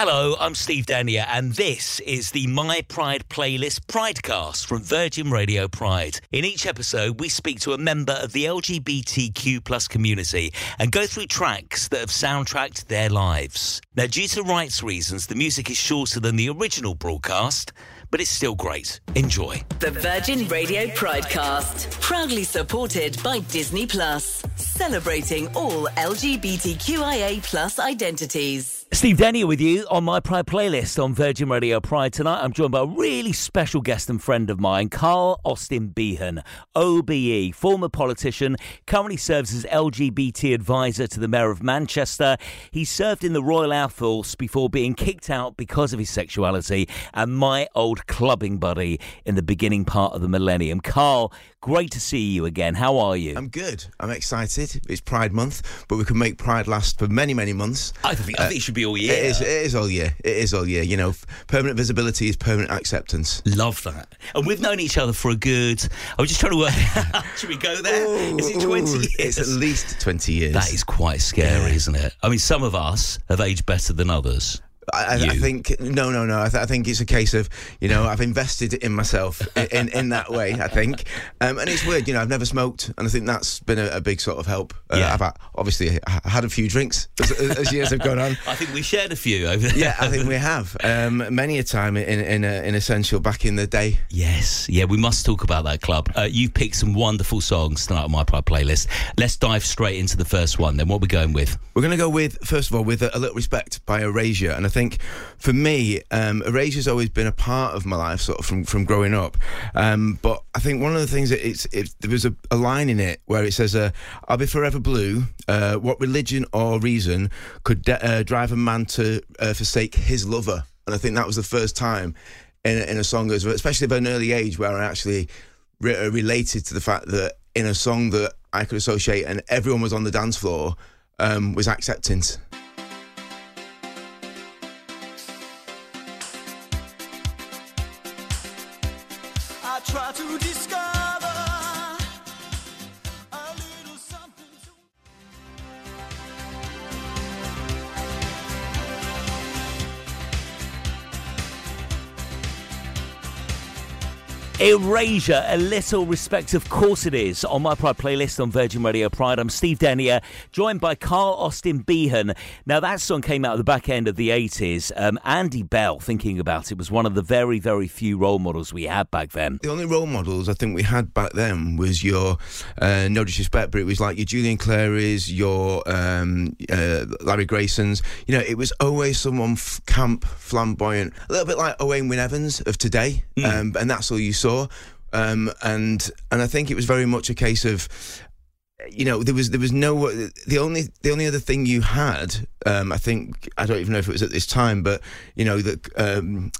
Hello, I'm Steve Danier, and this is the My Pride playlist Pridecast from Virgin Radio Pride. In each episode, we speak to a member of the LGBTQ plus community and go through tracks that have soundtracked their lives. Now, due to rights reasons, the music is shorter than the original broadcast, but it's still great. Enjoy. The Virgin Radio Pridecast, proudly supported by Disney Plus, celebrating all LGBTQIA plus identities. Steve Danier with you on my Pride playlist on Virgin Radio Pride tonight. I'm joined by a really special guest and friend of mine, Carl Austin Behan, OBE, former politician, currently serves as LGBT advisor to the Mayor of Manchester. He served in the Royal Air Force before being kicked out because of his sexuality, and my old clubbing buddy in the beginning part of the millennium. Carl, great to see you again. How are you? I'm good. I'm excited. It's Pride Month, but we can make Pride last for many, many months. I think, I think it should be all uh, year. It is. It is all year. It is all year. You know, permanent visibility is permanent acceptance. Love that. And we've known each other for a good. I was just trying to work. Out should we go there? Ooh, is it twenty ooh, years? It's at least 20 years. That is quite scary, Yeah. isn't it? I mean, some of us have aged better than others. I, I, I think no, no, no. I, th- I think it's a case of you know I've invested in myself in in, in that way. I think, um, and it's weird. You know, I've never smoked, and I think that's been a, a big sort of help. Uh, Yeah. I've had, obviously h- had a few drinks as, as years have gone on. I think we shared a few over there. Yeah, I think we have um, many a time in in, uh, in Essential back in the day. Yes, yeah, we must talk about that club. Uh, you've picked some wonderful songs tonight on my Pride playlist. Let's dive straight into the first one. Then, what are we going with? We're going to go with, first of all, with a, a little respect by Erasure. And I think for me, um, Erasure's always been a part of my life, sort of from, from growing up. Um, but I think one of the things that it's, it's there was a, a line in it where it says, uh, I'll be forever blue. Uh, what religion or reason could de- uh, drive a man to uh, forsake his lover? And I think that was the first time in, a- in a song, especially at an early age, where I actually re- uh, related to the fact that in a song that I could associate and everyone was on the dance floor um, was acceptance. Erasure, a little respect, of course it is, on my Pride playlist on Virgin Radio Pride. I'm Steve Denier, joined by Carl Austin Behan. Now, that song came out at the back end of the 80s. Um, Andy Bell, thinking about it, was one of the very, very few role models we had back then. The only role models I think we had back then was your, uh, no disrespect, but it was like your Julian Clary's, your um, uh, Larry Grayson's. You know, it was always someone f- camp, flamboyant, a little bit like Owain Wyn Evans of today, um, and that's all you saw. Um, and and I think it was very much a case of you know there was there was no the only the only other thing you had um, I think I don't even know if it was at this time but you know that um,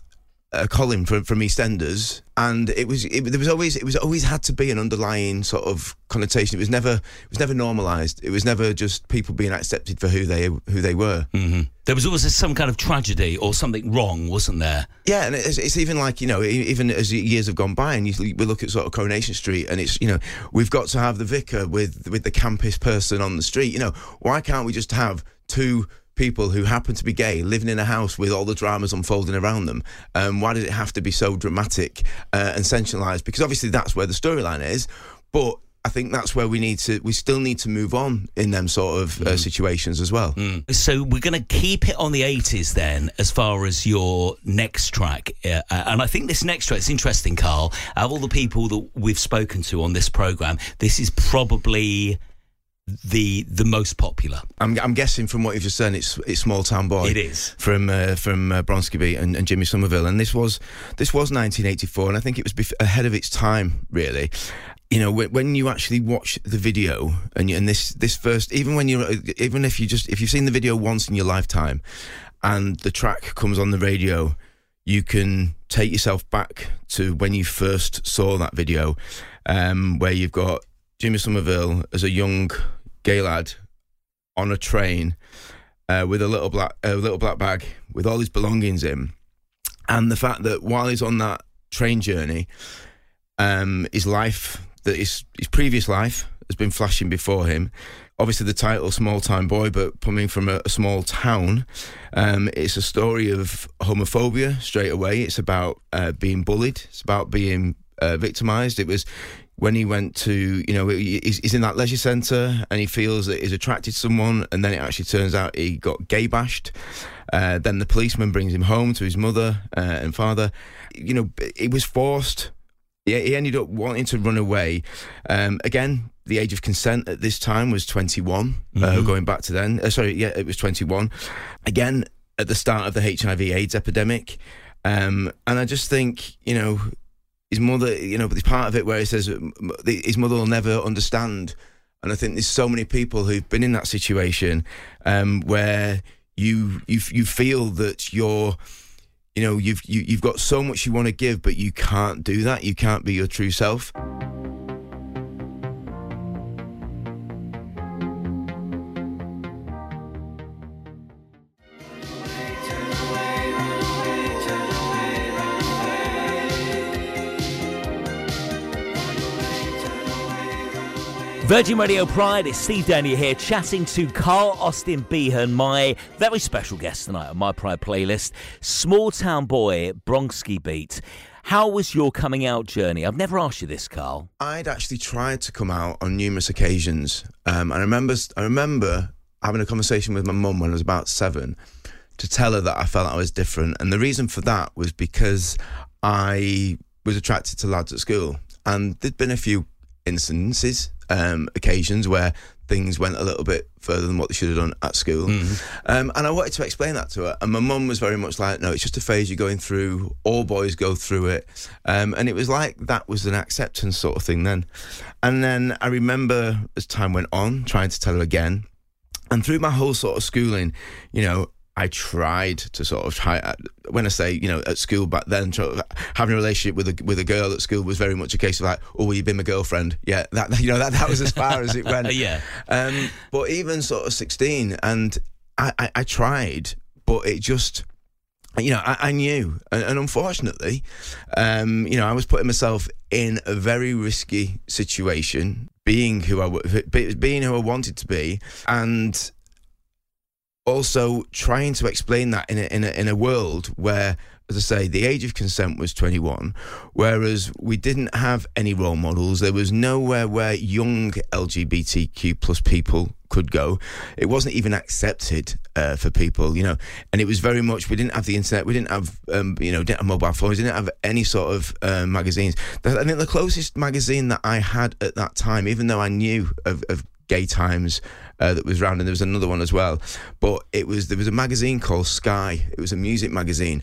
uh, Colin from from EastEnders and it was it, there was always it was always had to be an underlying sort of connotation it was never it was never normalized it was never just people being accepted for who they who they were hmm There was always some kind of tragedy or something wrong, wasn't there? Yeah, and it's, it's even like you know, even as years have gone by, and you, we look at sort of Coronation Street, and it's you know, we've got to have the vicar with with the campus person on the street. You know, why can't we just have two people who happen to be gay living in a house with all the dramas unfolding around them? Um, why does it have to be so dramatic uh, and sensationalized? Because obviously that's where the storyline is, but. I think that's where we need to. We still need to move on in them sort of uh, situations as well. So we're going to keep it on the 80s then, as far as your next track. Uh, and I think this next track is interesting, Carl. Out of all the people that we've spoken to on this program, this is probably the the most popular. I'm, I'm guessing from what you've just said, it's it's Small Town Boy. It is. from uh, from uh, Bronski Beat and, and Jimmy Somerville, and this was this was 1984, and I think it was bef- ahead of its time, really. You know, when, when you actually watch the video, and you, and this this first, even when you even if you just if you've seen the video once in your lifetime, and the track comes on the radio, you can take yourself back to when you first saw that video, um, where you've got Jimmy Somerville as a young gay lad on a train uh, with a little black a little black bag with all his belongings in, and the fact that while he's on that train journey, um, his life that his his previous life has been flashing before him. obviously the title "Small Time Boy," but coming from a, a small town, um, it's a story of homophobia straight away. It's about uh, being bullied. It's about being uh, victimized. It was when he went to, you know, he's, he's in that leisure centre and he feels that he's attracted to someone, and then it actually turns out he got gay bashed. Uh, then the policeman brings him home to his mother uh, and father. You know, he was forced. He, he ended up wanting to run away. Um, again, the age of consent at this time was 21, uh, going back to then. Uh, sorry, yeah, it was 21. Again, at the start of the HIV AIDS epidemic. Um, and I just think, you know, his mother, you know, but there's part of it where he says his mother will never understand. And I think there's so many people who've been in that situation um, where you you you feel that you're, you know, you've you, you've got so much you want to give, but you can't do that. You can't be your true self. Virgin Radio Pride, it's Steve Daniel here chatting to Carl Austin Behan, my very special guest tonight on my Pride playlist. Small town boy, Bronski Beat. How was your coming out journey? I've never asked you this, Carl. I'd actually tried to come out on numerous occasions. Um, I remember, I remember having a conversation with my mum when I was about seven to tell her that I felt I was different. And the reason for that was because I was attracted to lads at school. And there'd been a few instances, um, occasions where things went a little bit further than what they should have done at school. Um, and I wanted to explain that to her. And my mum was very much like, no, it's just a phase you're going through. All boys go through it. Um, and it was like that was an acceptance sort of thing then. And then I remember as time went on, trying to tell her again. And through my whole sort of schooling, you know, I tried to sort of try. uh, When I say, you know, at school back then, having a relationship with a with a girl at school was very much a case of like, oh, will you be my girlfriend? Yeah, that you know that that was as far as it went. Yeah. Um, but even sort of sixteen, and I, I, I tried, but it just. You know, I, I knew, and, and unfortunately, um, you know, I was putting myself in a very risky situation, being who I be- being who I wanted to be, and also trying to explain that in a, in a, in a world where, as I say, the age of consent was 21, whereas we didn't have any role models. There was nowhere where young LGBTQ plus people could go. It wasn't even accepted uh, for people, you know. And it was very much we didn't have the internet, we didn't have um, you know, didn't have mobile phones, we didn't have any sort of uh, magazines. I think the closest magazine that I had at that time, even though I knew of, of Gay Times uh, that was around, and there was another one as well. But it was there was a magazine called Sky. It was a music magazine,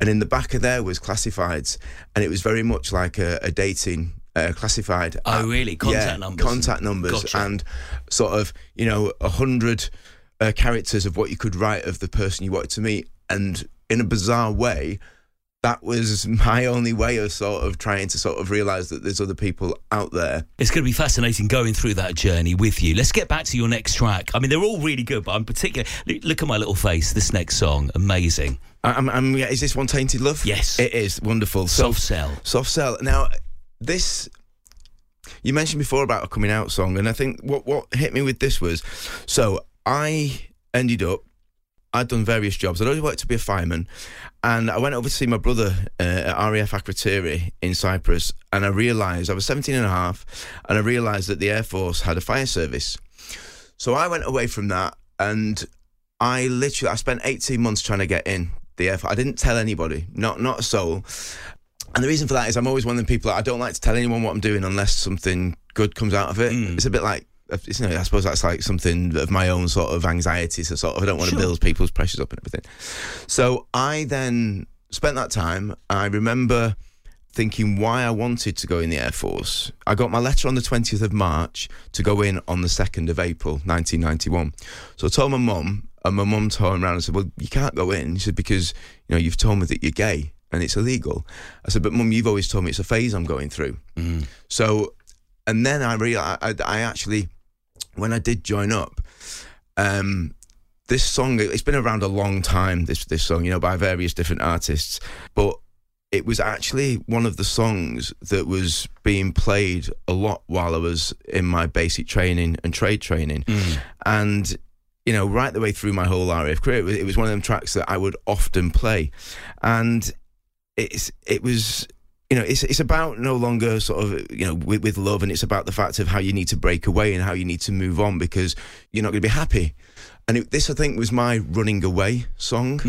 and in the back of there was classifieds, and it was very much like a, a dating. Uh, classified. Oh, app. really? Contact Yeah, numbers. Contact numbers, Gotcha. and sort of you know a hundred uh, characters of what you could write of the person you wanted to meet, and in a bizarre way, that was my only way of sort of trying to sort of realize that there's other people out there. It's going to be fascinating going through that journey with you. Let's get back to your next track. I mean, they're all really good, but I'm particular. Look, at my little face. This next song, amazing. I'm, I'm, yeah, is this one tainted love? Yes. it is wonderful. So, Soft Cell. Soft Cell. Now, this you mentioned before about a coming out song, and I think what what hit me with this was, so I ended up. I'd done various jobs. I'd always wanted to be a fireman, and I went over to see my brother uh, at RAF Akrotiri in Cyprus, and I realised I was 17 and a half, and I realised that the Air Force had a fire service. So I went away from that, and I literally I spent 18 months trying to get in the Air Force. I didn't tell anybody, not not a soul. And the reason for that is I'm always one of them people that I don't like to tell anyone what I'm doing unless something good comes out of it. It's a bit like, you know, I suppose that's like something of my own sort of anxiety. So sort of, I don't want Sure. to build people's pressures up and everything. So I then spent that time. I remember thinking why I wanted to go in the Air Force. I got my letter on the 20th of March to go in on the 2nd of April 1991. So I told my mum, and my mum turned around and said, Well, you can't go in. She said, Because, you know, you've told me that you're gay and it's illegal. I said, But mum, you've always told me it's a phase I'm going through. Mm. So, and then I realized, I, I actually, when I did join up, um, this song, it's been around a long time, this, this song, you know, by various different artists, but it was actually one of the songs that was being played a lot while I was in my basic training and trade training. And, you know, right the way through my whole RAF career, it was, it was one of them tracks that I would often play. And it's it was you know it's it's about no longer sort of you know with, with love and it's about the fact of how you need to break away and how you need to move on because you're not going to be happy. And it, this I think was my running away song.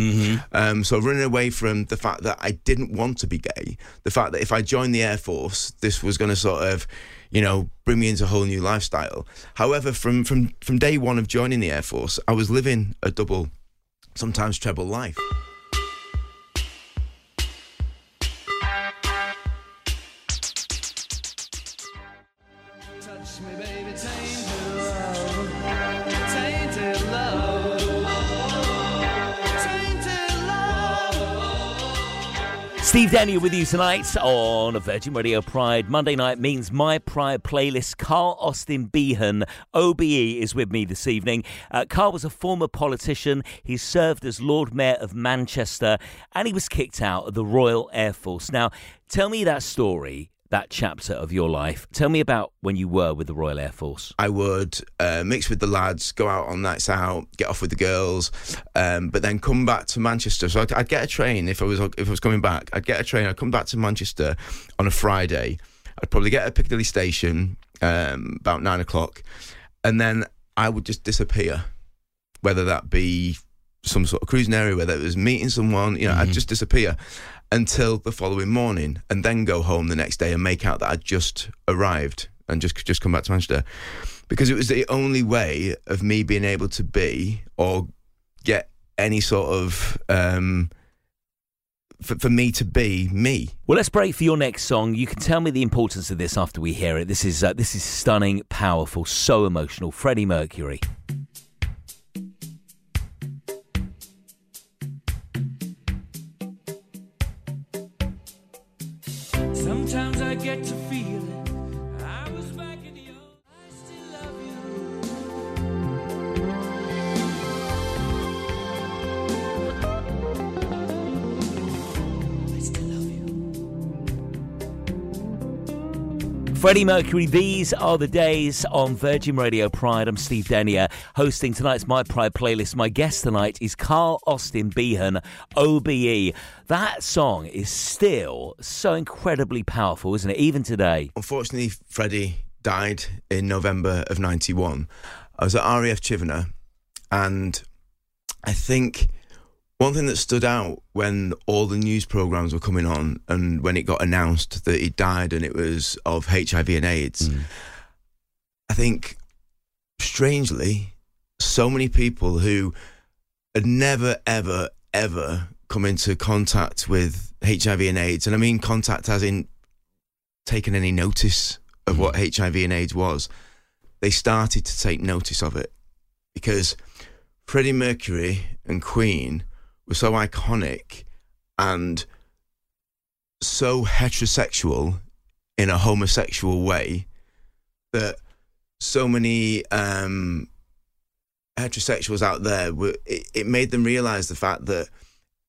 Um, so running away from the fact that I didn't want to be gay the fact that if I joined the Air Force this was going to sort of you know bring me into a whole new lifestyle. However from from from day one of joining the Air Force I was living a double sometimes treble life Steve Daniel with you tonight on Virgin Radio Pride. Monday night means my Pride playlist. Carl Austin Behan, OBE, is with me this evening. Uh, Carl was a former politician. He served as Lord Mayor of Manchester and he was kicked out of the Royal Air Force. Now, tell me that story, that chapter of your life. Tell me about when you were with the Royal Air Force. I would uh, mix with the lads, go out on nights out, get off with the girls, um, but then come back to Manchester. So I'd, I'd get a train if I was if I was coming back. I'd get a train. I'd come back to Manchester on a Friday. I'd probably get at Piccadilly Station um, about nine o'clock, and then I would just disappear, whether that be some sort of cruising area, whether it was meeting someone. You know, I'd just disappear until the following morning, and then go home the next day and make out that I'd just arrived and just just come back to Manchester because it was the only way of me being able to be or get any sort of um, for, for me to be me. Well, let's break for your next song. You can tell me the importance of this after we hear it. This is uh, this is stunning, powerful, so emotional. Freddie Mercury. Freddie Mercury, these are the days on Virgin Radio Pride. I'm Steve Denier, hosting tonight's My Pride playlist. My guest tonight is Carl Austin Behan, OBE. That song is still so incredibly powerful, isn't it? Even today. Unfortunately, Freddie died in November of 91. I was at RAF Chivenor, and I think one thing that stood out when all the news programs were coming on and when it got announced that he died and it was of HIV and AIDS, hmm. I think strangely, so many people who had never, ever, ever come into contact with HIV and AIDS, and I mean contact as in taken any notice of hmm. what HIV and AIDS was, they started to take notice of it. Because Freddie Mercury and Queen were so iconic and so heterosexual in a homosexual way that so many um, heterosexuals out there were it, it made them realize the fact that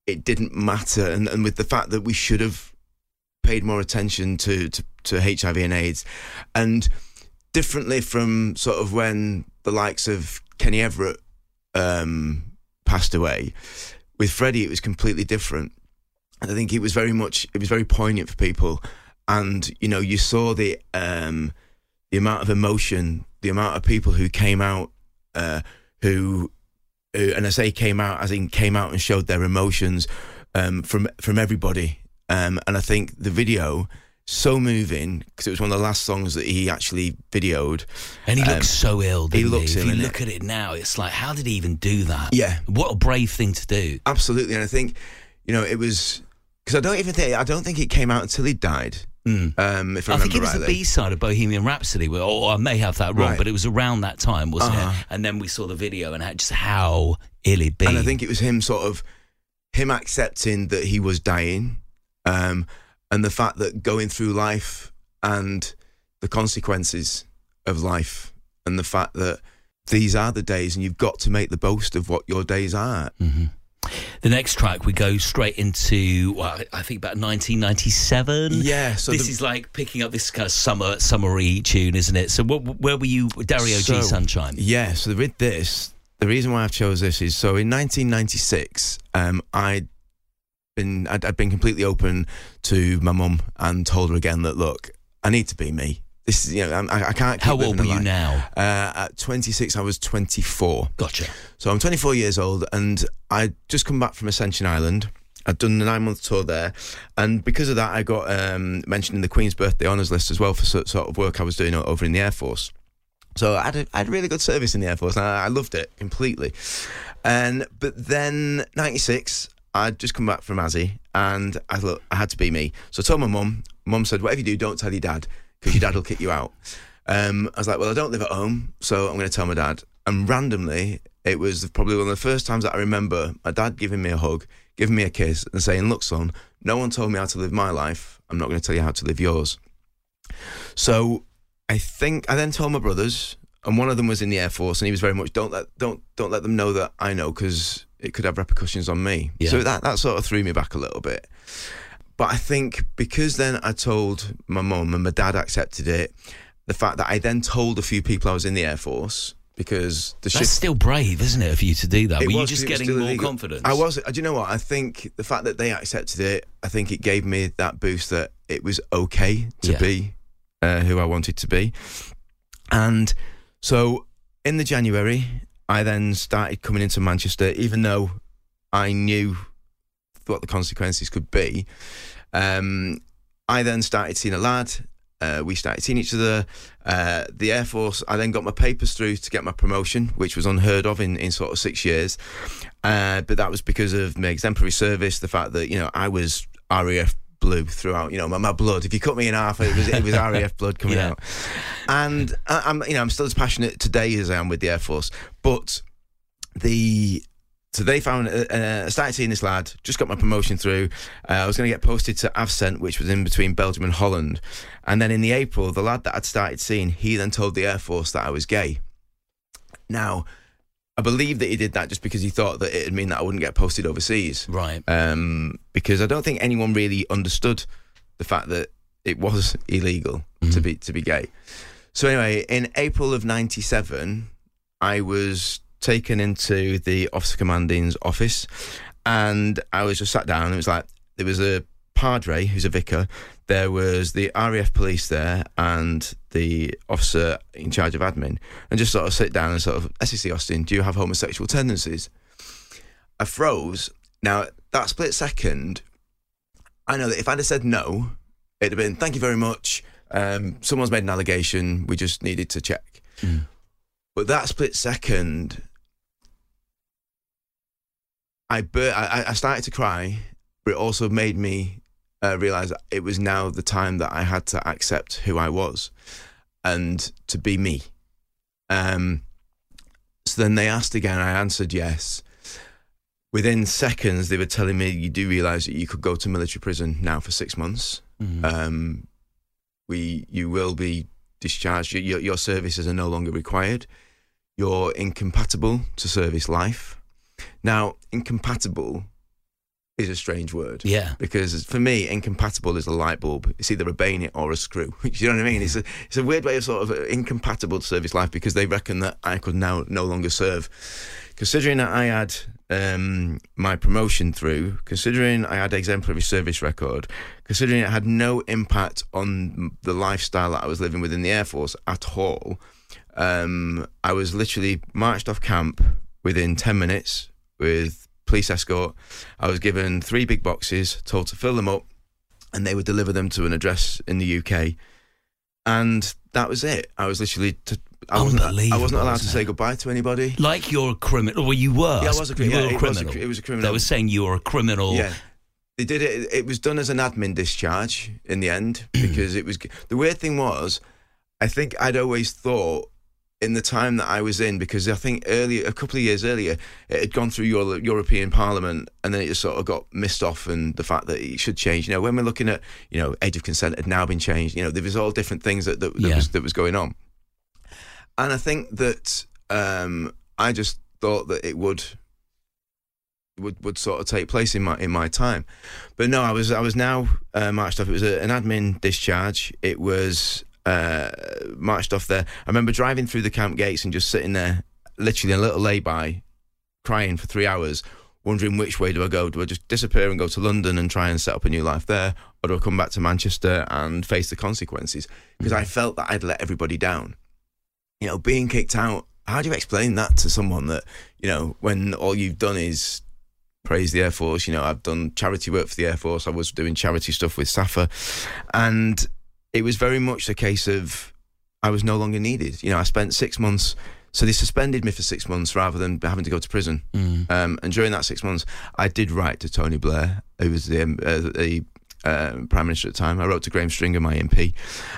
it didn't matter and, and with the fact that we should have paid more attention to, to, to HIV and AIDS. And differently from sort of when the likes of Kenny Everett um, passed away with Freddie it was completely different and I think it was very much it was very poignant for people and you know you saw the um, the amount of emotion the amount of people who came out uh, who who, and I say came out as in came out and showed their emotions um, from from everybody. Um, and I think the video so moving because it was one of the last songs that he actually videoed. And he Um, looks so ill. he Didn't he, looks If ill, you look at it now, it's like, how did he even do that? Yeah. What a brave thing to do. Absolutely, and I think you know it was because I don't even think I don't think it came out until he died. Um, if I, I think it was the. B side of Bohemian Rhapsody, or or I may have that wrong, Right. but it was around that time, wasn't Uh-huh. it? And then we saw the video and how, just how ill he'd been. And I think it was him sort of him accepting that he was dying, um, and the fact that going through life and the consequences of life, and the fact that these are the days, and you've got to make the boast of what your days are. The next track, we go straight into, well, I think about 1997. Yeah, so this the- is like picking up this kind of summer, summery tune, isn't it? So, what, where were you, Dario G. Sunshine? Yeah, so with this, the reason why I've chose this is so in 1996, um, I'd been I'd, I'd been completely open to my mum and told her again that look, I need to be me. This is you know I'm, I, I can't. Keep How old were you now? Uh, at 26, I was 24. Gotcha. So I'm 24 years old, and I'd just come back from Ascension Island. I'd done the nine month tour there, and because of that, I got um, mentioned in the Queen's Birthday Honours list as well for sort sort of work I was doing over in the Air Force. So I had, a, I had really good service in the Air Force, and I, I loved it completely. And but then '96, I'd just come back from Azzy, and I thought I had to be me. So I told my mum. Mum said, "Whatever you do, don't tell your dad, because your dad will kick you out." Um, I was like, "Well, I don't live at home, so I'm going to tell my dad." And randomly, it was probably one of the first times that I remember my dad giving me a hug, giving me a kiss, and saying, "Look, son, no one told me how to live my life. I'm not going to tell you how to live yours." So I think I then told my brothers, and one of them was in the air force, and he was very much don't let don't don't let them know that I know because it could have repercussions on me. Yeah. So that that sort of threw me back a little bit. But I think because then I told my mum and my dad accepted it, the fact that I then told a few people I was in the air force because the That's shift still brave, isn't it, for you to do that? were you was, just it was getting more illegal. confidence? I was. Do you know what? I think the fact that they accepted it, I think it gave me that boost that it was okay to Yeah. be uh, who I wanted to be. And so in the January, I then started coming into Manchester, even though I knew what the consequences could be. Um, I then started seeing a lad. Uh, we started seeing each other. Uh, the Air Force, I then got my papers through to get my promotion, which was unheard of in, in sort of six years. Uh, but that was because of my exemplary service, the fact that, you know, I was RAF blue throughout, you know, my, my blood. If you cut me in half, it was, it was RAF blood coming Yeah. out. And I, I'm, you know, I'm still as passionate today as I am with the Air Force. But the so they found uh, uh, started seeing this lad. Just got my promotion through. Uh, I was going to get posted to AFCENT, which was in between Belgium and Holland. And then in the April, the lad that I'd started seeing, he then told the Air Force that I was gay. Now, I believe that he did that just because he thought that it'd mean that I wouldn't get posted overseas. Right. Um, because I don't think anyone really understood the fact that it was illegal to be to be gay. So anyway, in April of '97, I was taken into the officer commanding's office, and I was just sat down. And it was like there was a padre who's a vicar. There was the RAF police there, and the officer in charge of admin, and just sort of sit down and sort of, SAC Austin, do you have homosexual tendencies? I froze. Now that split second, I know that if I'd have said no, it'd have been thank you very much. Um, someone's made an allegation. We just needed to check. But that split second, I, bur- I I started to cry, but it also made me uh, realize that it was now the time that I had to accept who I was and to be me. Um, so then they asked again. I answered yes. Within seconds, they were telling me, "You do realize that you could go to military prison now for six months. Um, we, you will be discharged. Your, your, your services are no longer required. You're incompatible to service life. Now, incompatible is a strange word. Yeah. Because for me, incompatible is a light bulb. It's either a bayonet or a screw. you know what I mean? It's a, it's a weird way of sort of uh, incompatible to service life because they reckon that I could now no longer serve. Considering that I had um, my promotion through, considering I had exemplary service record, considering it had no impact on the lifestyle that I was living within the Air Force at all, um, I was literally marched off camp within 10 minutes with police escort. I was given three big boxes, told to fill them up, and they would deliver them to an address in the UK. And that was it. I was literally. T- I wasn't. I wasn't allowed to say goodbye to anybody. Like you're a criminal. Well, you were. Yeah, I was a cri- yeah, a it was a criminal. it was a criminal. They were saying you were a criminal. Yeah. They did it. It was done as an admin discharge in the end because it was. The weird thing was, I think I'd always thought in the time that I was in because I think earlier, a couple of years earlier, it had gone through your European Parliament and then it just sort of got missed off and the fact that it should change. You know, when we're looking at, you know, age of consent had now been changed. You know, there was all different things that that, that Yeah. was that was going on, and I think that um, I just thought that it would would, would sort of take place in my in my time. But no, I was I was now uh, marched off. It was a, an admin discharge. It was uh, marched off there. I remember driving through the camp gates and just sitting there, literally in a little lay-by, crying for three hours, wondering which way do I go? Do I just disappear and go to London and try and set up a new life there, or do I come back to Manchester and face the consequences? Because I felt that I'd let everybody down. You know, being kicked out. How do you explain that to someone that you know when all you've done is praise the Air Force? You know, I've done charity work for the Air Force. I was doing charity stuff with SSAFA, and it was very much a case of I was no longer needed. You know, I spent six months. So they suspended me for six months rather than having to go to prison. Um, and during that six months, I did write to Tony Blair, who was the, um, uh, the uh, Prime Minister at the time. I wrote to Graham Stringer, my MP,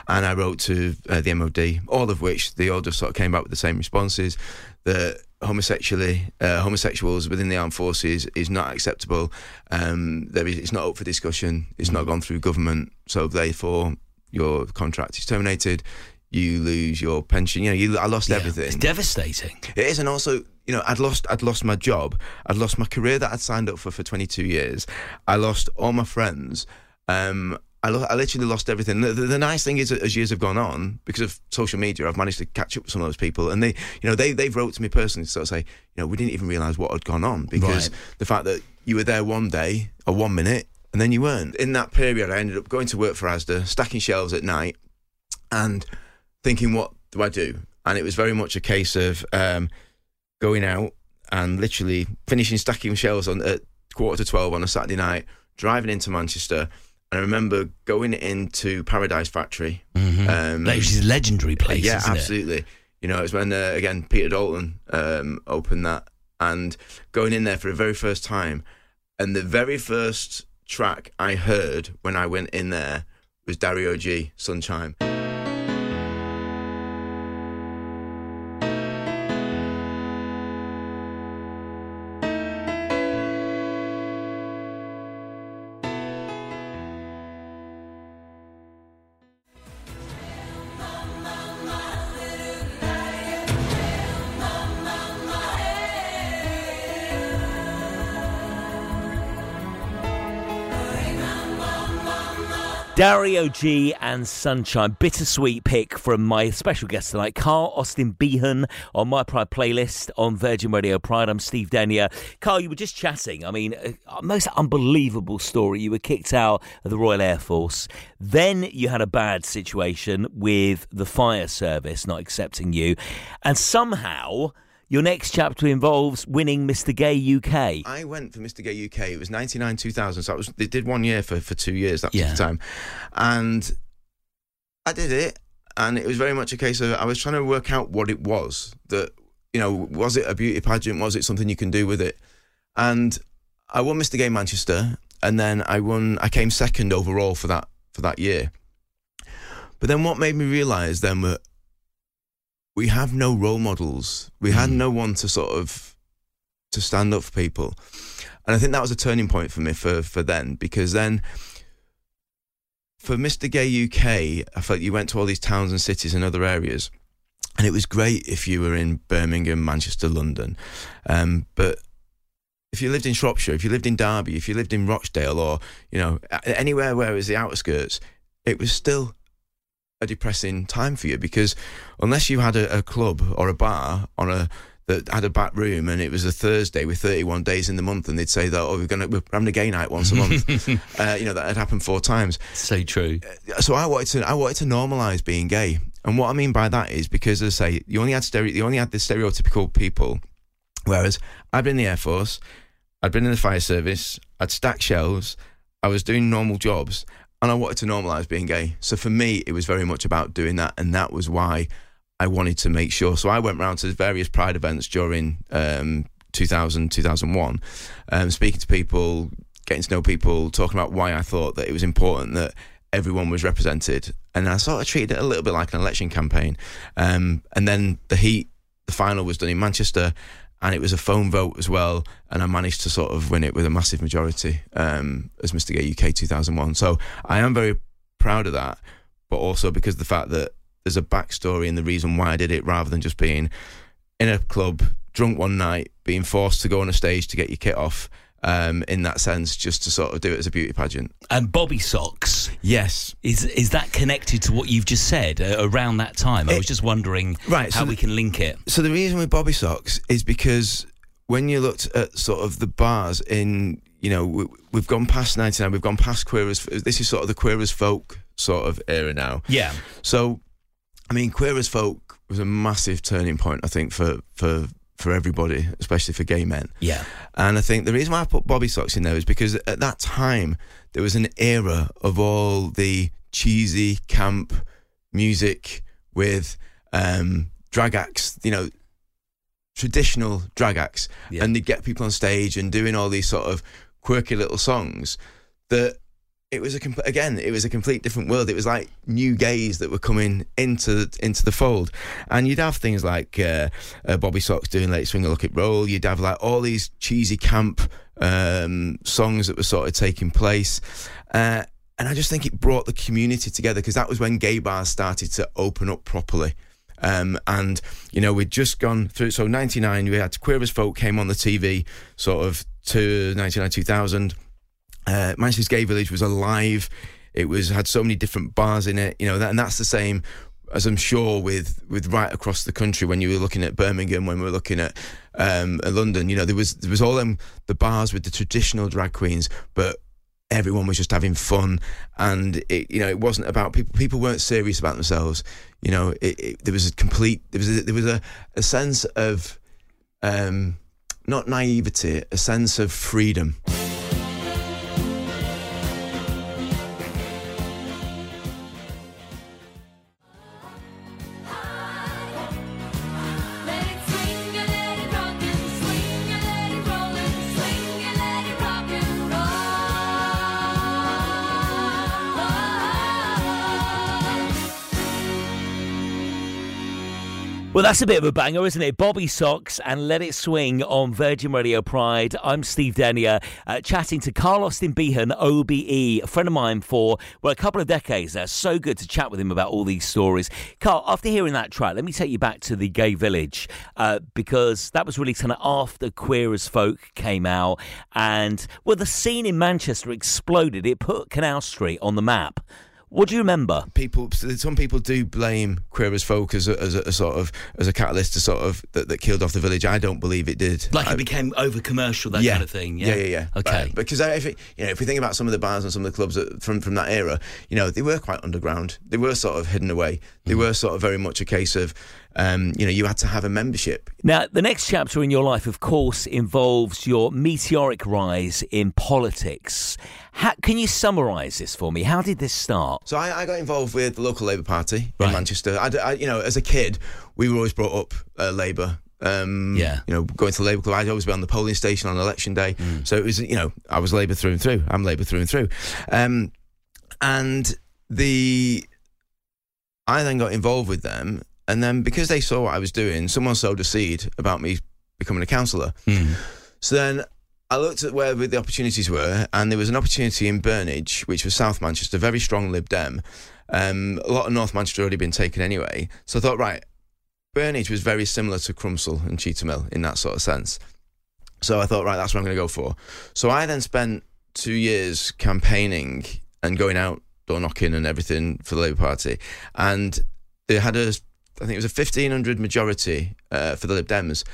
and I wrote to uh, the MOD, all of which they all just sort of came back with the same responses that homosexually, uh, homosexuals within the armed forces is not acceptable. Um, there is, it's not up for discussion. It's not gone through government, so therefore your contract is terminated. You lose your pension. You know, you, I lost Yeah, everything. It's devastating. It is, and also, you know, I'd lost, I'd lost my job, I'd lost my career that I'd signed up for for 22 years. I lost all my friends. Um, I, lo- I literally lost everything. The, the, the nice thing is, as years have gone on, because of social media, I've managed to catch up with some of those people, and they, you know, they they've wrote to me personally to sort of say, you know, we didn't even realise what had gone on because Right. the fact that you were there one day or one minute and then you weren't. In that period, I ended up going to work for ASDA, stacking shelves at night, and thinking, what do I do? And it was very much a case of um, going out and literally finishing stacking shelves on at quarter to 12 on a Saturday night, driving into Manchester. And I remember going into Paradise Factory. Um, which is a legendary place, yeah, isn't it? absolutely. You know, it was when uh, again Peter Dalton um, opened that, and going in there for the very first time, and the very first track I heard when I went in there was Dario G. Sunshine. Dario G and Sunshine, bittersweet pick from my special guest tonight, Carl Austin Behan, on my Pride playlist on Virgin Radio Pride. I'm Steve Denier. Carl, you were just chatting. I mean, uh, most unbelievable story. You were kicked out of the Royal Air Force. Then you had a bad situation with the fire service not accepting you. And somehow your next chapter involves winning Mr. Gay UK. I went for Mr. Gay UK. It was ninety nine two thousand. So I was they did one year for for two years. That was Yeah. the time, and I did it. And it was very much a case of I was trying to work out what it was that you know was it a beauty pageant? Was it something you can do with it? And I won Mr. Gay Manchester, and then I won. I came second overall for that for that year. But then what made me realise then that we have no role models. We had no one to sort of to stand up for people. And I think that was a turning point for me for, for then, because then for Mr. Gay UK, I felt you went to all these towns and cities and other areas. And it was great if you were in Birmingham, Manchester, London. Um, but if you lived in Shropshire, if you lived in Derby, if you lived in Rochdale or, you know, anywhere where it was the outskirts, it was still a depressing time for you because unless you had a, a club or a bar on a that had a back room and it was a Thursday with 31 days in the month and they'd say that oh we're going to we're having a gay night once a month uh, you know that had happened four times. So true. so I wanted to I wanted to normalize being gay. And what I mean by that is because as I say you only had stereo you only had the stereotypical people. Whereas I'd been in the Air Force I'd been in the fire service I'd stacked shelves I was doing normal jobs and I wanted to normalize being gay. So for me it was very much about doing that and that was why I wanted to make sure. So I went round to various pride events during um, 2000 2001 um, speaking to people getting to know people talking about why I thought that it was important that everyone was represented. And I sort of treated it a little bit like an election campaign. Um, and then the heat the final was done in Manchester and it was a phone vote as well and I managed to sort of win it with a massive majority um, as Mr Gay UK 2001 so I am very proud of that but also because the fact that there's a backstory and the reason why I did it rather than just being in a club drunk one night being forced to go on a stage to get your kit off um, in that sense, just to sort of do it as a beauty pageant. And Bobby Socks Yes. is is that connected to what you've just said uh, around that time? I was just wondering Right, how so we the- can link it. So the reason with Bobby Socks is because when you looked at sort of the bars in, you know, we, we've gone past 99, we've gone past Queer as, this is sort of the Queer as Folk sort of era now. Yeah. So, I mean, Queer as Folk was a massive turning point, I think, for, for, for everybody, especially for gay men. Yeah. And I think the reason why I put Bobby Socks in there is because at that time there was an era of all the cheesy camp music with um, drag acts, you know, traditional drag acts, Yeah. and they get people on stage and doing all these sort of quirky little songs that it was a com- again it was a complete different world. It was like new gays that were coming into into the fold. And you'd have things like uh, uh, Bobby Socks doing Late Swing a Look It Roll. You'd have like all these cheesy camp um, songs that were sort of taking place. Uh, and I just think it brought the community together because that was when gay bars started to open up properly. Um, and you know we'd just gone through so 99 we had Queer as Folk came on the TV sort of to 99 2000 uh, Manchester's Gay Village was alive. It was had so many different bars in it, you know, that, and that's the same as I'm sure with with right across the country. When you were looking at Birmingham, when we were looking at um, at London, you know, there was there was all them the bars with the traditional drag queens, but everyone was just having fun, and it you know it wasn't about people. People weren't serious about themselves. You know, it, it, there was a complete there was a, there was a, a sense of um, not naivety, a sense of freedom. Well, that's a bit of a banger, isn't it? Bobby Socks and Let It Swing on Virgin Radio Pride. I'm Steve Denier, uh, chatting to Carl Austin Behan, OBE, a friend of mine for, well, a couple of decades now. So good to chat with him about all these stories. Carl, after hearing that track, let me take you back to the gay village uh, because that was really kind of after Queer as Folk came out. And, well, the scene in Manchester exploded. It put Canal Street on the map. What do you remember? people some people do blame queer as folk as a, as a, a sort of as a catalyst to sort of that, that killed off the village i don't believe it did Like I- it became over commercial, that kind of thing. yeah, yeah, yeah. Okay. But- because I- if it, you know, if we think about some of the bars and some of the clubs that, from from that era, you know, they were quite underground. They were sort of hidden away. They Mm. were sort of very much a case of, um, you know, you had to have a membership. Now, the next chapter in your life, of course, involves your meteoric rise in politics. How, can you summarise this for me? How did this start? So I, I got involved with the local Labour Party Right. in Manchester. I, I- you know, as a kid, we were always brought up uh, Labour. Um, Yeah. You know, going to the Labour Club, I'd always be on the polling station on election day. Mm. So it was, you know, I was Labour through and through. I'm Labour through and through. Um, and the, I then got involved with them. And then because they saw what I was doing, someone sowed a seed about me becoming a councillor. So then I looked at where the opportunities were, and there was an opportunity in Burnage, which was South Manchester, very strong Lib Dem. Um, a lot of North Manchester had already been taken anyway. So I thought, right, Burnage was very similar to Crumpsall and Cheetham Hill in that sort of sense. So I thought, right, that's what I'm going to go for. So I then spent two years campaigning and going out door knocking and everything for the Labour Party, and they had a, I think it was a 1500 majority uh, for the Lib Dems.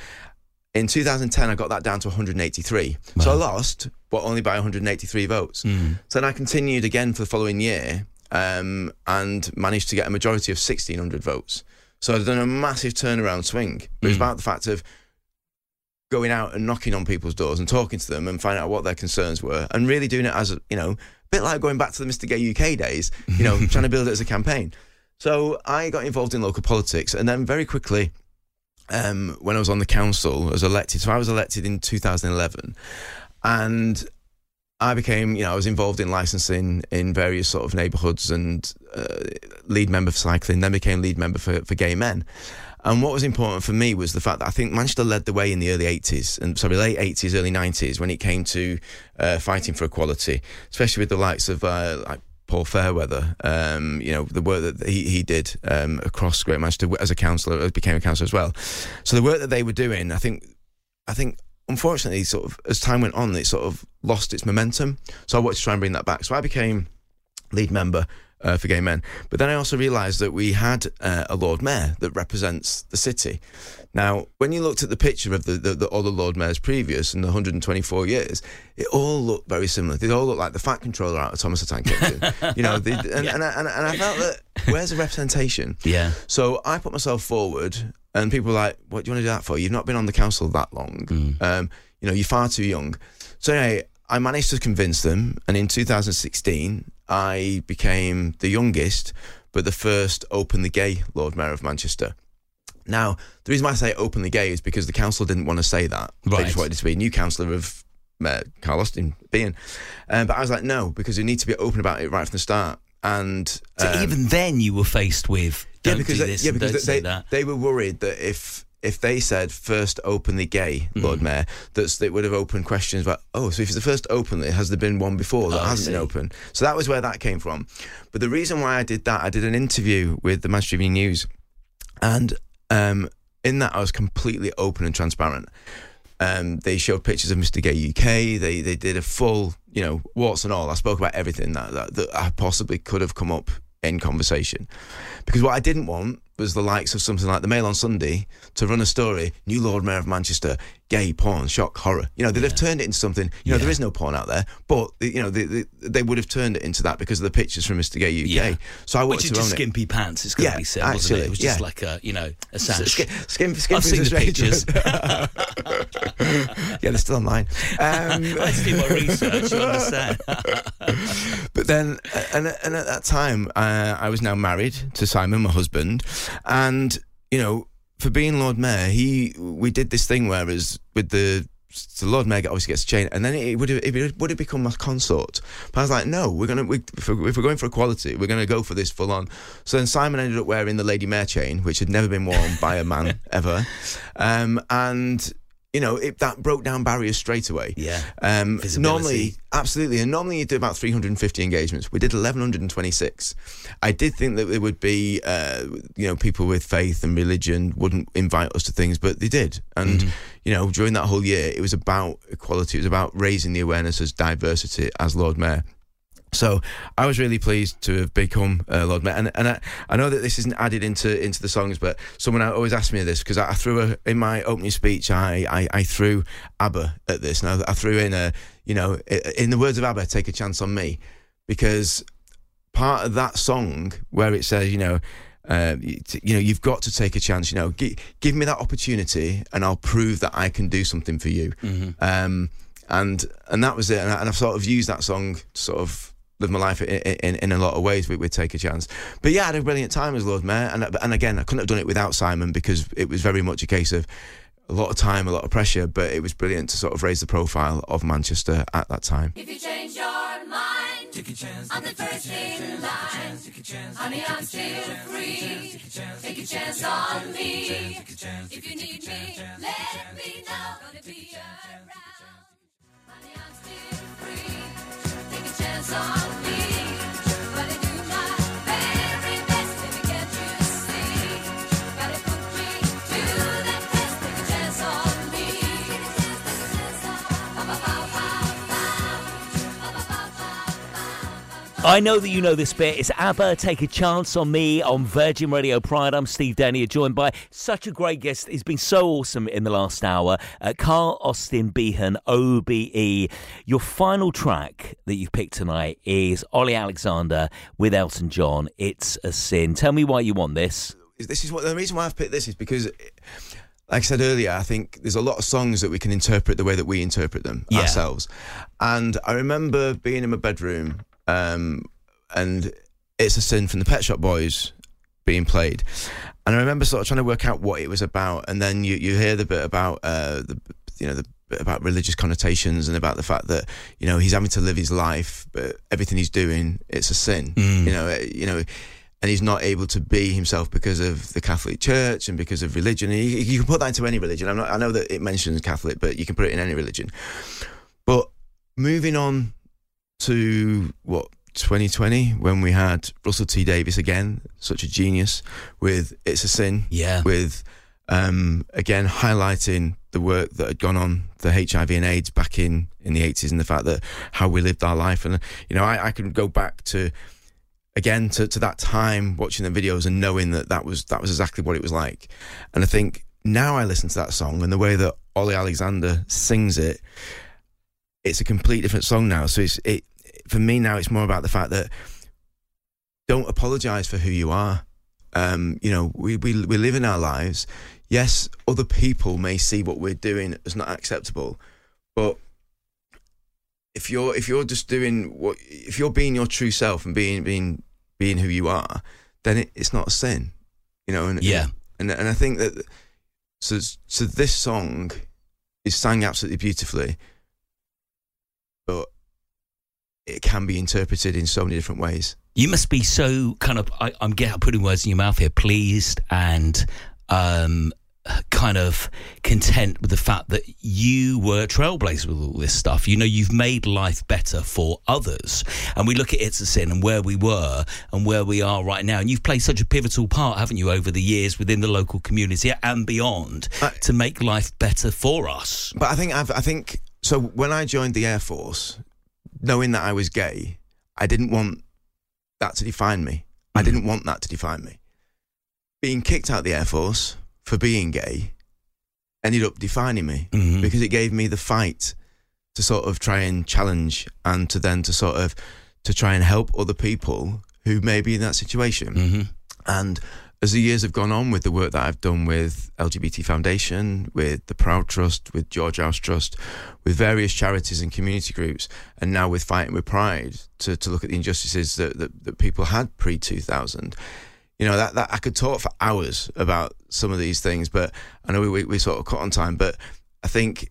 In 2010, I got that down to 183. So I lost, but only by 183 votes. So then I continued again for the following year um, and managed to get a majority of 1,600 votes. So I've done a massive turnaround swing. But it's about the fact of going out and knocking on people's doors and talking to them and finding out what their concerns were and really doing it as, a, you know, a bit like going back to the Mr. Gay UK days, you know, trying to build it as a campaign. So I got involved in local politics and then very quickly um, when I was on the council, I was elected. So I was elected in 2011, and I became, you know, I was involved in licensing in various sort of neighbourhoods and uh, lead member for cycling. Then became lead member for, for gay men. And what was important for me was the fact that I think Manchester led the way in the early 80s, and sorry, late 80s, early 90s, when it came to uh, fighting for equality, especially with the likes of uh, like Paul Fairweather, um, you know, the work that he, he did um, across Great Manchester as a councillor, became a councillor as well. So the work that they were doing, I think, I think unfortunately, sort of as time went on, it sort of lost its momentum. So I wanted to try and bring that back. So I became lead member uh, for gay men. But then I also realised that we had uh, a Lord Mayor that represents the city. Now, when you looked at the picture of the, the, the other Lord Mayors previous in the 124 years, it all looked very similar. They all looked like the fat controller out of Thomas the Tank Engine. you know, they, and, and, I, and, I- and I felt that where's the representation? Yeah. So I put myself forward, and people were like, "What do you want to do that for? You've not been on the council that long. Um, you know, you're far too young." So anyway, I managed to convince them, and in 2016, I became the youngest, but the first openly gay Lord Mayor of Manchester. Now, the reason why I say openly gay is because the council didn't want to say that. They Right. just wanted it to be a new councillor of uh, Carl Austin Behan. Um, but I was like, no, because you need to be open about it right from the start. And So um, even then, you were faced with yeah, because do they, this yeah, because they, that. they were worried that if if they said first openly gay Mm. Lord Mayor, that's it would have opened questions about oh, so if it's the first openly, has there been one before that Oh, hasn't been open? So that was where that came from. But the reason why I did that, I did an interview with the Manchester Evening News, and um, in that I was completely open and transparent. Um, they showed pictures of Mr. Gay UK. They they did a full, you know, warts and all. I spoke about everything that, that that I possibly could have come up in conversation, because what I didn't want was the likes of something like the Mail on Sunday to run a story: new Lord Mayor of Manchester, gay porn, shock, horror. You know, they'd have turned it into something. You know, Yeah. there is no porn out there, but you know, they, they, they would have turned it into that because of the pictures from Mr. Gay UK. Yeah. So I wanted Which is to just own it. skimpy pants. It's got to Yeah, be said, wasn't it? It was just yeah. like a, you know, a sash. Skin, skin, skin I've seen the pictures. yeah, they're still online. Um, I had to do my research. You understand? but then, and, and at that time, uh, I was now married to Simon, my husband, and you know, for being Lord Mayor, he we did this thing whereas with the the Lord Mayor obviously gets a chain, and then it would have, it would have become my consort. But I was like, no, we're gonna we, if, we're, if we're going for equality, we're gonna go for this full on. So then Simon ended up wearing the Lady Mayor chain, which had never been worn by a man ever, um, and you know it, that broke down barriers straight away. Yeah. Um, normally, absolutely, and normally you do about 350 engagements. We did 1126. I did think that there would be, uh, you know, people with faith and religion wouldn't invite us to things, but they did. And Mm-hmm. you know, during that whole year, it was about equality. It was about raising the awareness as diversity as Lord Mayor. So I was really pleased to have become uh, Lord Mayor, and, and I, I know that this isn't added into into the songs, but someone always asked me this because I, I threw a, in my opening speech, I, I, I threw ABBA at this. Now I threw in a, you know, in the words of ABBA, "Take a chance on me," because part of that song where it says, you know. Uh, you, you know, you've got to take a chance. You know, Gi- give me that opportunity, and I'll prove that I can do something for you. Um, and and that was it. And, I, and I've sort of used that song to sort of live my life in, in, in a lot of ways with, with Take a Chance. But yeah, I had a brilliant time as Lord Mayor. And, and again, I couldn't have done it without Simon because it was very much a case of a lot of time, a lot of pressure, but it was brilliant to sort of raise the profile of Manchester at that time. If you change your mind, take a chance. I'm the first in line. Honey, I'm still free. Take a chance on me. If you need me, let me know. Gonna be around. Honey, I'm still free. Take chance on me. I know that you know this bit. It's ABBA, Take a Chance on Me on Virgin Radio Pride. I'm Steve Denny, joined by such a great guest. He's been so awesome in the last hour. Uh, Carl Austin Behan, OBE. Your final track that you've picked tonight is Olly Alexander with Elton John. It's a sin. Tell me why you want this. this is what the reason why I've picked this is because, like I said earlier, I think there's a lot of songs that we can interpret the way that we interpret them Yeah. ourselves. And I remember being in my bedroom, um, and it's a sin from the Pet Shop Boys being played, and I remember sort of trying to work out what it was about, and then you you hear the bit about uh, the you know the bit about religious connotations and about the fact that you know he's having to live his life, but everything he's doing it's a sin. You know, uh, you know and he's not able to be himself because of the Catholic Church and because of religion. And you, you can put that into any religion. I'm not, I know that it mentions Catholic, but you can put it in any religion. But moving on to what 2020, when we had Russell T Davies again, such a genius with "It's a Sin," Yeah. with um, again highlighting the work that had gone on the HIV and AIDS back in in the eighties and the fact that how we lived our life. And you know I, I can go back to again to, to that time watching the videos and knowing that that was that was exactly what it was like. And I think now I listen to that song and the way that Olly Alexander sings it it's a complete different song now. So it's it for me now it's more about the fact that don't apologize for who you are um, you know we, we we live in our lives yes other people may see what we're doing as not acceptable but if you're if you're just doing what if you're being your true self and being being being who you are then it, it's not a sin you know and Yeah. and and I think that so so this song is sang absolutely beautifully but it can be interpreted in so many different ways You must be so kind of, I, I'm getting, putting words in your mouth here, pleased and um, kind of content with the fact that you were trailblazers with all this stuff. You know, you've made life better for others. And we look at It's a Sin and where we were and where we are right now. And you've played such a pivotal part, haven't you, over the years within the local community and beyond I- to make life better for us. But I think I've, I think so. When I joined the air force, knowing that I was gay, I didn't want that to define me. I didn't want that to define me. Being kicked out of the air force for being gay ended up defining me Mhm. because it gave me the fight to sort of try and challenge and to then to sort of to try and help other people who may be in that situation. hmm And as the years have gone on with the work that I've done with LGBT Foundation, with the Proud Trust, with George House Trust, with various charities and community groups, and now with Fighting with Pride to, to look at the injustices that, that, that people had pre 2000. You know, that, that I could talk for hours about some of these things, but I know we, we, we sort of cut on time. But I think,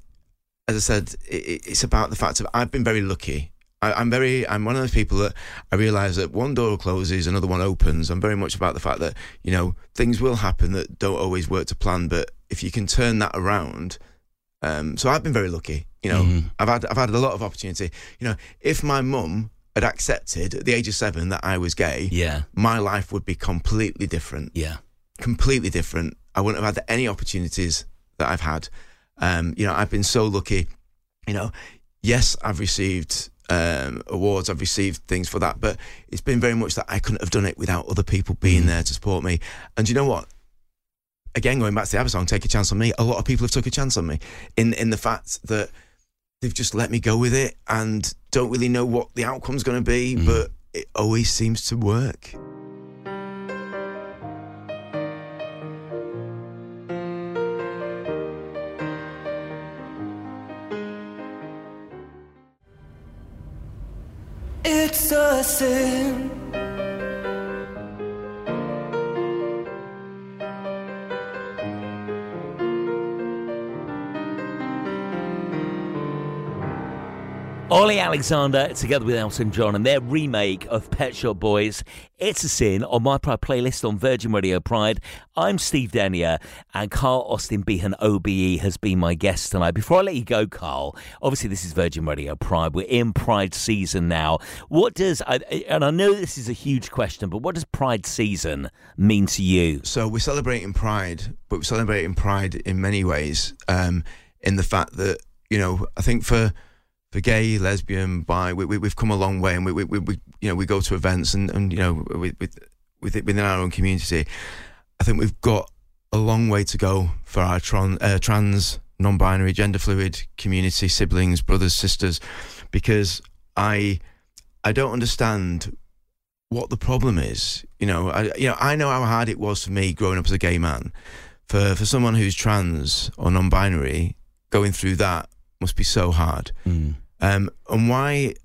as I said, it, it's about the fact of I've been very lucky. I, I'm very, I'm one of those people that I realise that one door closes, another one opens. I'm very much about the fact that you know things will happen that don't always work to plan, but if you can turn that around, um, so I've been very lucky. You know, Mhm. I've had I've had a lot of opportunity. You know, if my mum had accepted at the age of seven that I was gay, Yeah. my life would be completely different Yeah. completely different. I wouldn't have had any opportunities that I've had. Um, you know, I've been so lucky. You know, yes, I've received um, awards, I've received things for that, but it's been very much that I couldn't have done it without other people being there to support me. And you know what? Again, going back to the other song, "Take a Chance on Me," a lot of people have took a chance on me in in the fact that they've just let me go with it and don't really know what the outcome's going to be, but it always seems to work. It's Olly Alexander together with Elton John and their remake of Pet Shop Boys. It's a sin on my Pride playlist on Virgin Radio Pride. I'm Steve Denyer and Carl Austin Behan OBE has been my guest tonight. Before I let you go, Carl, obviously this is Virgin Radio Pride. We're in Pride season now. What does, and I know this is a huge question, but what does Pride season mean to you? So we're celebrating Pride, but we're celebrating Pride in many ways. Um, in the fact that you know, I think for for gay, lesbian, bi, we, we've come a long way, and we, we, we, you know we go to events and, and you know with, with, with within our own community. I think we've got a long way to go for our tron, uh, trans, non-binary, gender fluid community, siblings, brothers, sisters, because I I don't understand what the problem is. You know, I you know I know how hard it was for me growing up as a gay man. For for someone who's trans or non-binary, going through that must be so hard. Um, and why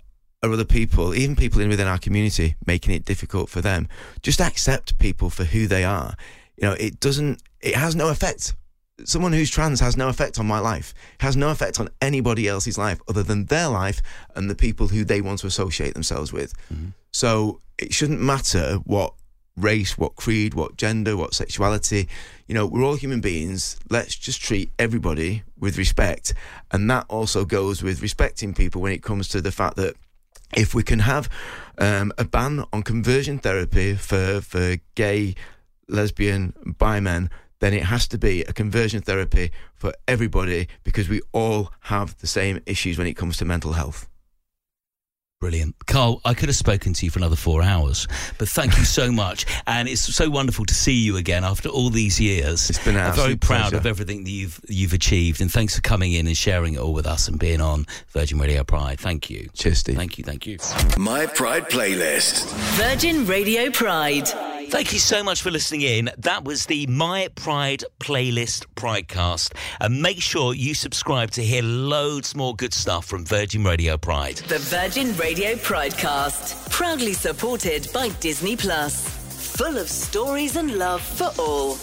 are other people, even people in within our community, making it difficult for them? Just accept people for who they are. You know, it doesn't. It has no effect. Someone who's trans has no effect on my life. It has no effect on anybody else's life other than their life and the people who they want to associate themselves with. So it shouldn't matter what race, what creed, what gender, what sexuality. You know, we're all human beings. Let's just treat everybody with respect. And that also goes with respecting people when it comes to the fact that if we can have um, a ban on conversion therapy for, for gay, lesbian, bi men, then it has to be a conversion therapy for everybody because we all have the same issues when it comes to mental health. Brilliant. Carl, I could have spoken to you for another four hours, but thank you so much. And it's so wonderful to see you again after all these years. It's been an I'm very proud pleasure. of everything that you've you've achieved, and thanks for coming in and sharing it all with us and being on Virgin Radio Pride. Thank you. Cheers, Steve. Thank you. Thank you. My Pride playlist. Virgin Radio Pride. Thank you so much for listening in. That was the My Pride playlist Pridecast. And make sure you subscribe to hear loads more good stuff from Virgin Radio Pride. The Virgin Radio Pridecast. Proudly supported by Disney Plus. Full of stories and love for all.